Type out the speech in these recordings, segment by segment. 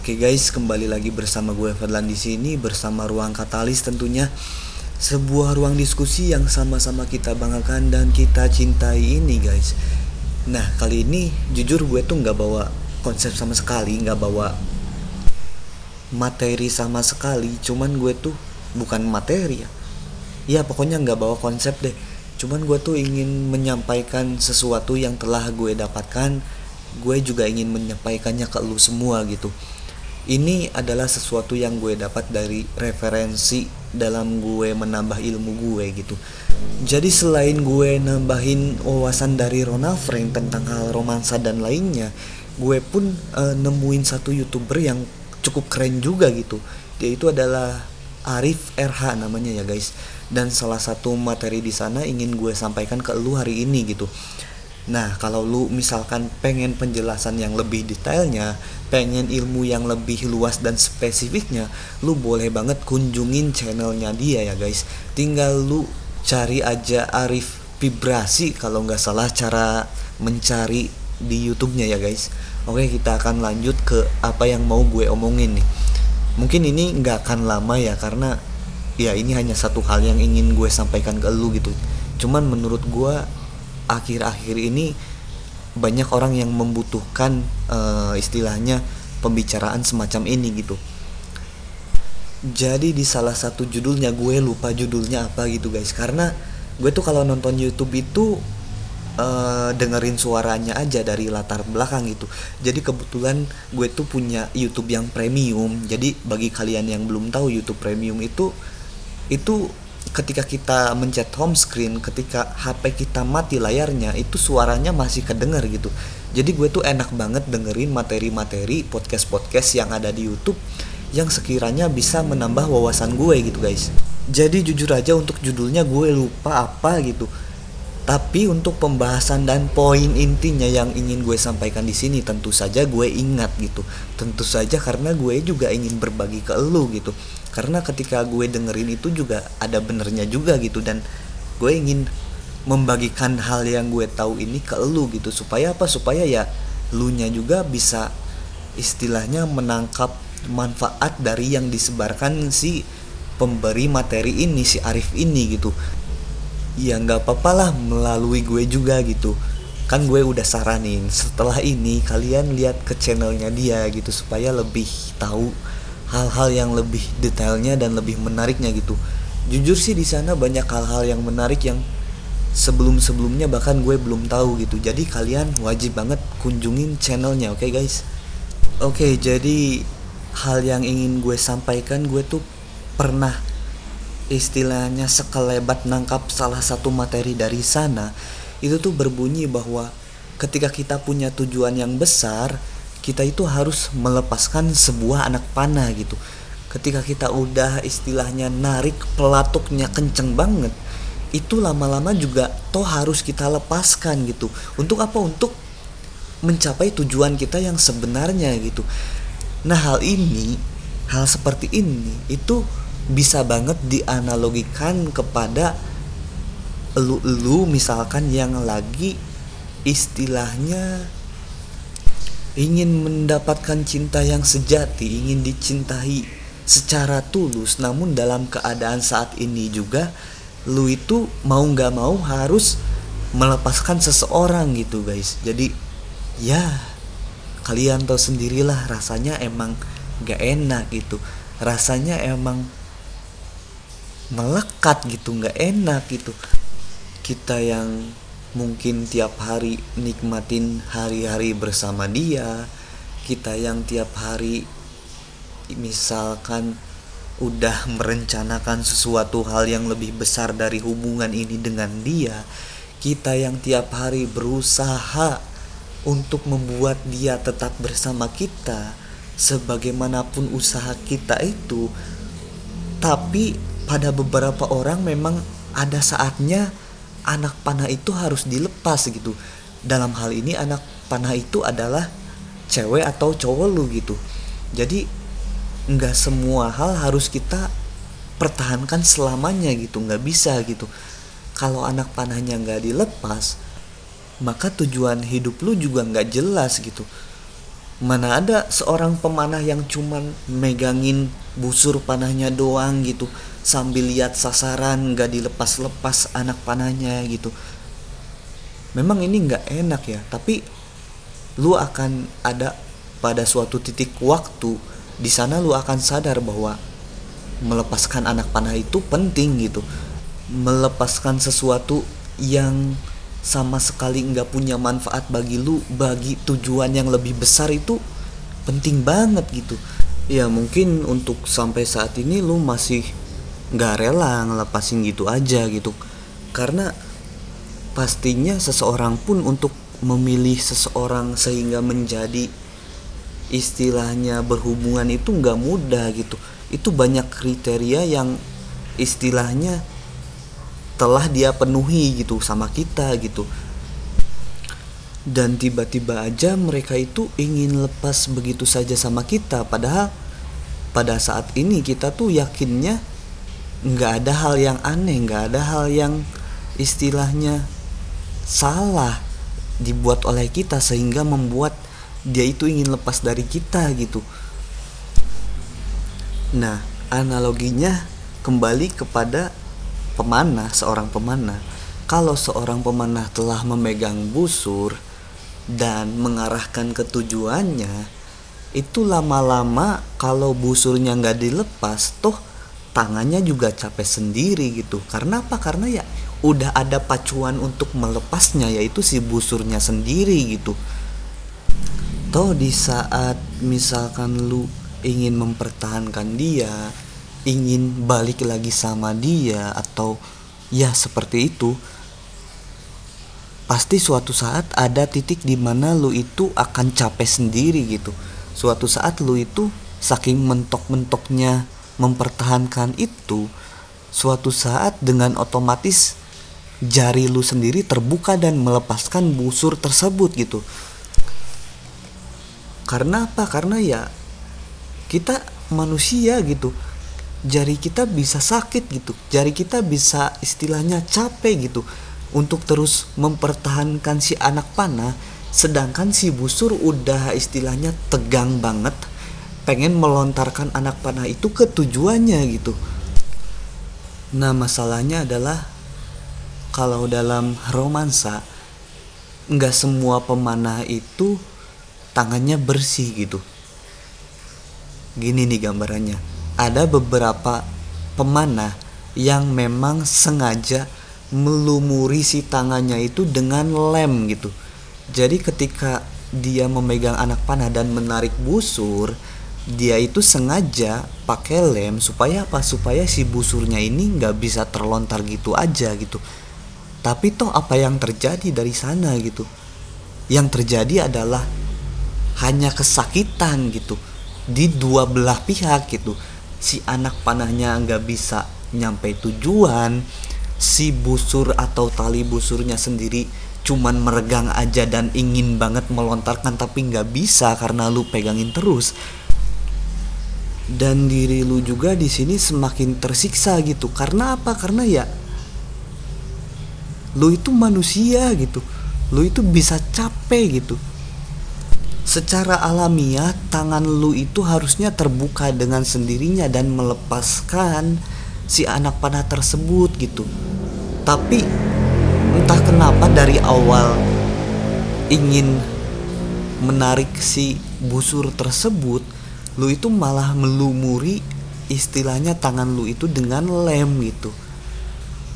Oke guys, kembali lagi bersama gue Fadlan di sini bersama Ruang Katalis tentunya sebuah ruang diskusi yang sama-sama kita banggakan dan kita cintai ini guys. Nah kali ini jujur gue tuh nggak bawa konsep sama sekali, nggak bawa materi sama sekali. Cuman gue tuh bukan materi ya. Ya pokoknya nggak bawa konsep deh. Cuman gue tuh ingin menyampaikan sesuatu yang telah gue dapatkan. Gue juga ingin menyampaikannya ke lu semua gitu ini adalah sesuatu yang gue dapat dari referensi dalam gue menambah ilmu gue gitu. Jadi selain gue nambahin wawasan dari Ronald Frank tentang hal romansa dan lainnya gue pun uh, nemuin satu youtuber yang cukup keren juga gitu. Dia itu adalah Arif RH namanya ya guys. Dan salah satu materi di sana ingin gue sampaikan ke lu hari ini gitu Nah, kalau lu misalkan pengen penjelasan yang lebih detailnya, pengen ilmu yang lebih luas dan spesifiknya, lu boleh banget kunjungin channelnya dia ya guys. Tinggal lu cari aja Arif Vibrasi kalau nggak salah cara mencari di YouTube-nya ya guys. Oke, kita akan lanjut ke apa yang mau gue omongin nih. Mungkin ini nggak akan lama ya karena ya ini hanya satu hal yang ingin gue sampaikan ke lu gitu. Cuman menurut gue akhir-akhir ini banyak orang yang membutuhkan uh, istilahnya pembicaraan semacam ini gitu. Jadi di salah satu judulnya gue lupa judulnya apa gitu guys karena gue tuh kalau nonton YouTube itu uh, dengerin suaranya aja dari latar belakang gitu. Jadi kebetulan gue tuh punya YouTube yang premium. Jadi bagi kalian yang belum tahu YouTube premium itu itu ketika kita mencet home screen ketika HP kita mati layarnya itu suaranya masih kedenger gitu. Jadi gue tuh enak banget dengerin materi-materi podcast-podcast yang ada di YouTube yang sekiranya bisa menambah wawasan gue gitu guys. Jadi jujur aja untuk judulnya gue lupa apa gitu. Tapi untuk pembahasan dan poin intinya yang ingin gue sampaikan di sini tentu saja gue ingat gitu. Tentu saja karena gue juga ingin berbagi ke lu gitu karena ketika gue dengerin itu juga ada benernya juga gitu. Dan gue ingin membagikan hal yang gue tahu ini ke lu gitu. Supaya apa? Supaya ya lu nya juga bisa istilahnya menangkap manfaat dari yang disebarkan si pemberi materi ini si Arif ini gitu. Ya nggak apa-apa lah melalui gue juga gitu. Kan gue udah saranin setelah ini kalian lihat ke channelnya dia gitu. Supaya lebih tahu hal-hal yang lebih detailnya dan lebih menariknya gitu. Jujur sih di sana banyak hal-hal yang menarik yang sebelum-sebelumnya bahkan gue belum tahu gitu. Jadi kalian wajib banget kunjungin channelnya oke okay guys? Oke okay, jadi hal yang ingin gue sampaikan gue tuh pernah istilahnya sekelebat nangkap salah satu materi dari sana. Itu tuh berbunyi bahwa ketika kita punya tujuan yang besar kita itu harus melepaskan sebuah anak panah gitu. Ketika kita udah istilahnya narik pelatuknya kenceng banget itu lama-lama juga toh harus kita lepaskan gitu. Untuk apa? Untuk mencapai tujuan kita yang sebenarnya gitu. Nah hal ini hal seperti ini itu bisa banget dianalogikan kepada lu-lu misalkan yang lagi istilahnya ingin mendapatkan cinta yang sejati, ingin dicintai secara tulus, namun dalam keadaan saat ini juga lu itu mau nggak mau harus melepaskan seseorang gitu guys. Jadi ya kalian tahu sendirilah rasanya emang gak enak gitu. Rasanya emang melekat gitu, nggak enak gitu. Kita yang mungkin tiap hari nikmatin hari-hari bersama dia. Kita yang tiap hari misalkan udah merencanakan sesuatu hal yang lebih besar dari hubungan ini dengan dia kita yang tiap hari berusaha untuk membuat dia tetap bersama kita sebagaimanapun usaha kita itu. Tapi pada beberapa orang memang ada saatnya anak panah itu harus dilepas gitu. Dalam hal ini anak panah itu adalah cewek atau cowok lu gitu. Jadi nggak semua hal harus kita pertahankan selamanya gitu nggak bisa gitu. Kalau anak panahnya nggak dilepas maka tujuan hidup lu juga nggak jelas gitu mana ada seorang pemanah yang cuman megangin busur panahnya doang gitu sambil lihat sasaran nggak dilepas-lepas anak panahnya gitu. Memang ini nggak enak ya tapi lu akan ada pada suatu titik waktu di sana lu akan sadar bahwa melepaskan anak panah itu penting gitu. Melepaskan sesuatu yang sama sekali nggak punya manfaat bagi lu bagi tujuan yang lebih besar itu penting banget gitu. Ya mungkin untuk sampai saat ini lu masih nggak rela ngelepasin gitu aja gitu. Karena pastinya seseorang pun untuk memilih seseorang sehingga menjadi istilahnya berhubungan itu nggak mudah gitu. Itu banyak kriteria yang istilahnya telah dia penuhi gitu sama kita gitu. Dan tiba-tiba aja mereka itu ingin lepas begitu saja sama kita. Padahal pada saat ini kita tuh yakinnya nggak ada hal yang aneh nggak ada hal yang istilahnya salah dibuat oleh kita sehingga membuat dia itu ingin lepas dari kita gitu. Nah analoginya kembali kepada pemanah seorang pemanah. Kalau seorang pemanah telah memegang busur dan mengarahkan ke tujuannya itu lama-lama kalau busurnya nggak dilepas toh tangannya juga capek sendiri gitu. Karena apa? Karena ya udah ada pacuan untuk melepasnya yaitu si busurnya sendiri gitu. Toh di saat misalkan lu ingin mempertahankan dia ingin balik lagi sama dia atau ya seperti itu pasti suatu saat ada titik di mana lu itu akan capek sendiri gitu. Suatu saat lu itu saking mentok-mentoknya mempertahankan itu suatu saat dengan otomatis jari lu sendiri terbuka dan melepaskan busur tersebut gitu. Karena apa? Karena ya kita manusia gitu jari kita bisa sakit gitu. Jari kita bisa istilahnya capek gitu untuk terus mempertahankan si anak panah. Sedangkan si busur udah istilahnya tegang banget pengen melontarkan anak panah itu ke tujuannya gitu. Nah masalahnya adalah kalau dalam romansa nggak semua pemanah itu tangannya bersih gitu. Gini nih gambarannya ada beberapa pemanah yang memang sengaja melumuri si tangannya itu dengan lem gitu. Jadi ketika dia memegang anak panah dan menarik busur dia itu sengaja pakai lem supaya apa? Supaya si busurnya ini nggak bisa terlontar gitu aja gitu. Tapi toh apa yang terjadi dari sana gitu? Yang terjadi adalah hanya kesakitan gitu di dua belah pihak gitu si anak panahnya nggak bisa nyampe tujuan si busur atau tali busurnya sendiri cuman meregang aja dan ingin banget melontarkan tapi nggak bisa karena lu pegangin terus. Dan diri lu juga di sini semakin tersiksa gitu. Karena apa? Karena ya lu itu manusia gitu. Lu itu bisa capek gitu secara alamiah tangan lu itu harusnya terbuka dengan sendirinya dan melepaskan si anak panah tersebut gitu. Tapi entah kenapa dari awal ingin menarik si busur tersebut lu itu malah melumuri istilahnya tangan lu itu dengan lem gitu.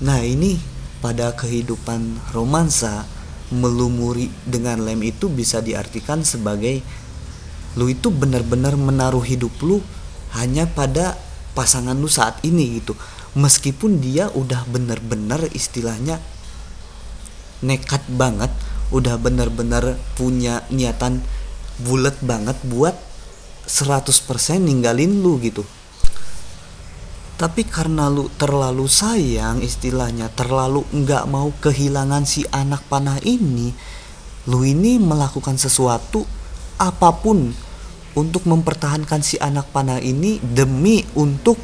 Nah ini pada kehidupan romansa melumuri dengan lem itu bisa diartikan sebagai lu itu benar-benar menaruh hidup lu hanya pada pasangan lu saat ini gitu. Meskipun dia udah benar-benar istilahnya nekat banget udah benar-benar punya niatan bulat banget buat 100% ninggalin lu gitu tapi karena lu terlalu sayang istilahnya terlalu nggak mau kehilangan si anak panah ini lu ini melakukan sesuatu apa pun untuk mempertahankan si anak panah ini demi untuk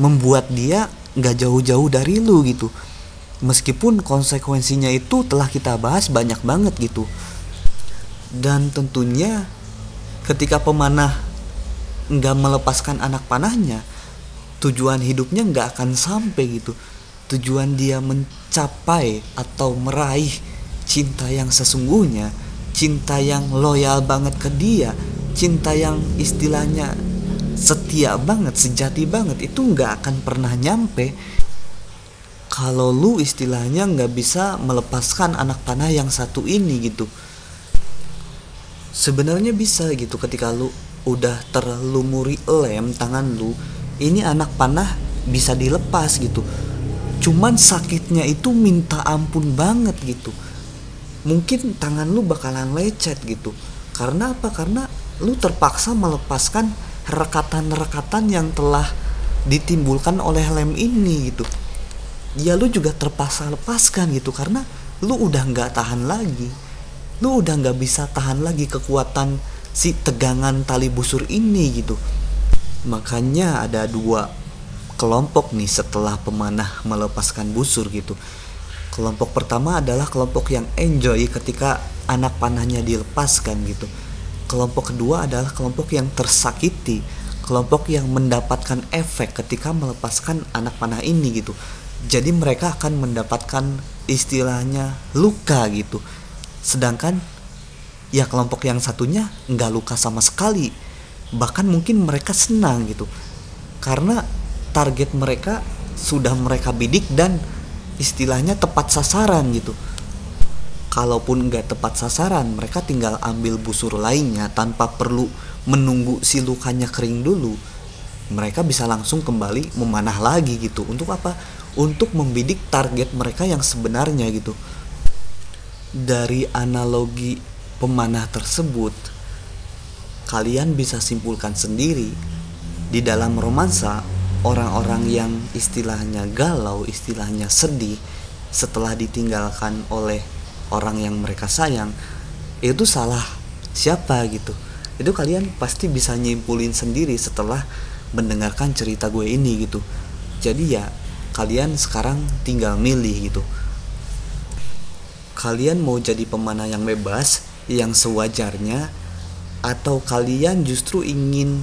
membuat dia nggak jauh-jauh dari lu gitu. Meskipun konsekuensinya itu telah kita bahas banyak banget gitu. Dan tentunya ketika pemanah nggak melepaskan anak panahnya tujuan hidupnya nggak akan sampai gitu. Tujuan dia mencapai atau meraih cinta yang sesungguhnya cinta yang loyal banget ke dia cinta yang istilahnya setia banget sejati banget itu nggak akan pernah nyampe. Kalau lu istilahnya nggak bisa melepaskan anak panah yang satu ini gitu. Sebenarnya bisa gitu ketika lu udah terlumuri lem tangan lu ini anak panah bisa dilepas gitu. Cuman sakitnya itu minta ampun banget gitu. Mungkin tangan lu bakalan lecet gitu. Karena apa? Karena lu terpaksa melepaskan rekatan-rekatan yang telah ditimbulkan oleh lem ini gitu. Ya lu juga terpaksa lepaskan gitu. Karena lu udah nggak tahan lagi. Lu udah nggak bisa tahan lagi kekuatan si tegangan tali busur ini gitu makanya ada dua kelompok nih setelah pemanah melepaskan busur gitu. Kelompok pertama adalah kelompok yang enjoy ketika anak panahnya dilepaskan gitu. Kelompok kedua adalah kelompok yang tersakiti kelompok yang mendapatkan efek ketika melepaskan anak panah ini gitu. Jadi mereka akan mendapatkan istilahnya luka gitu. Sedangkan ya kelompok yang satunya nggak luka sama sekali bahkan mungkin mereka senang gitu. Karena target mereka sudah mereka bidik dan istilahnya tepat sasaran gitu. Kalaupun nggak tepat sasaran mereka tinggal ambil busur lainnya tanpa perlu menunggu si lukanya kering dulu. Mereka bisa langsung kembali memanah lagi gitu. Untuk apa? Untuk membidik target mereka yang sebenarnya gitu. Dari analogi pemanah tersebut, kalian bisa simpulkan sendiri di dalam romansa orang-orang yang istilahnya galau, istilahnya sedih setelah ditinggalkan oleh orang yang mereka sayang, itu salah siapa gitu. Itu kalian pasti bisa nyimpulin sendiri setelah mendengarkan cerita gue ini gitu. Jadi ya kalian sekarang tinggal milih gitu kalian mau jadi pemanah yang bebas yang sewajarnya atau kalian justru ingin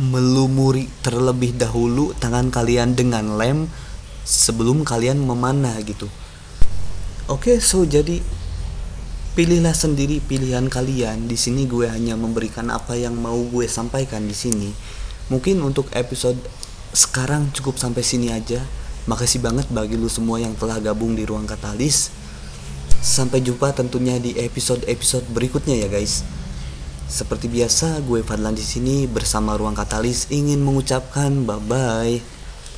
melumuri terlebih dahulu tangan kalian dengan lem sebelum kalian memanah gitu oke so jadi pilihlah sendiri pilihan kalian di sini gue hanya memberikan apa yang mau gue sampaikan di sini mungkin untuk episode sekarang cukup sampai sini aja. Makasih banget bagi lu semua yang telah gabung di ruang katalis. Sampai jumpa tentunya di episode-episode berikutnya ya guys. Seperti biasa, gue Fadlan di sini bersama Ruang Katalis ingin mengucapkan bye bye.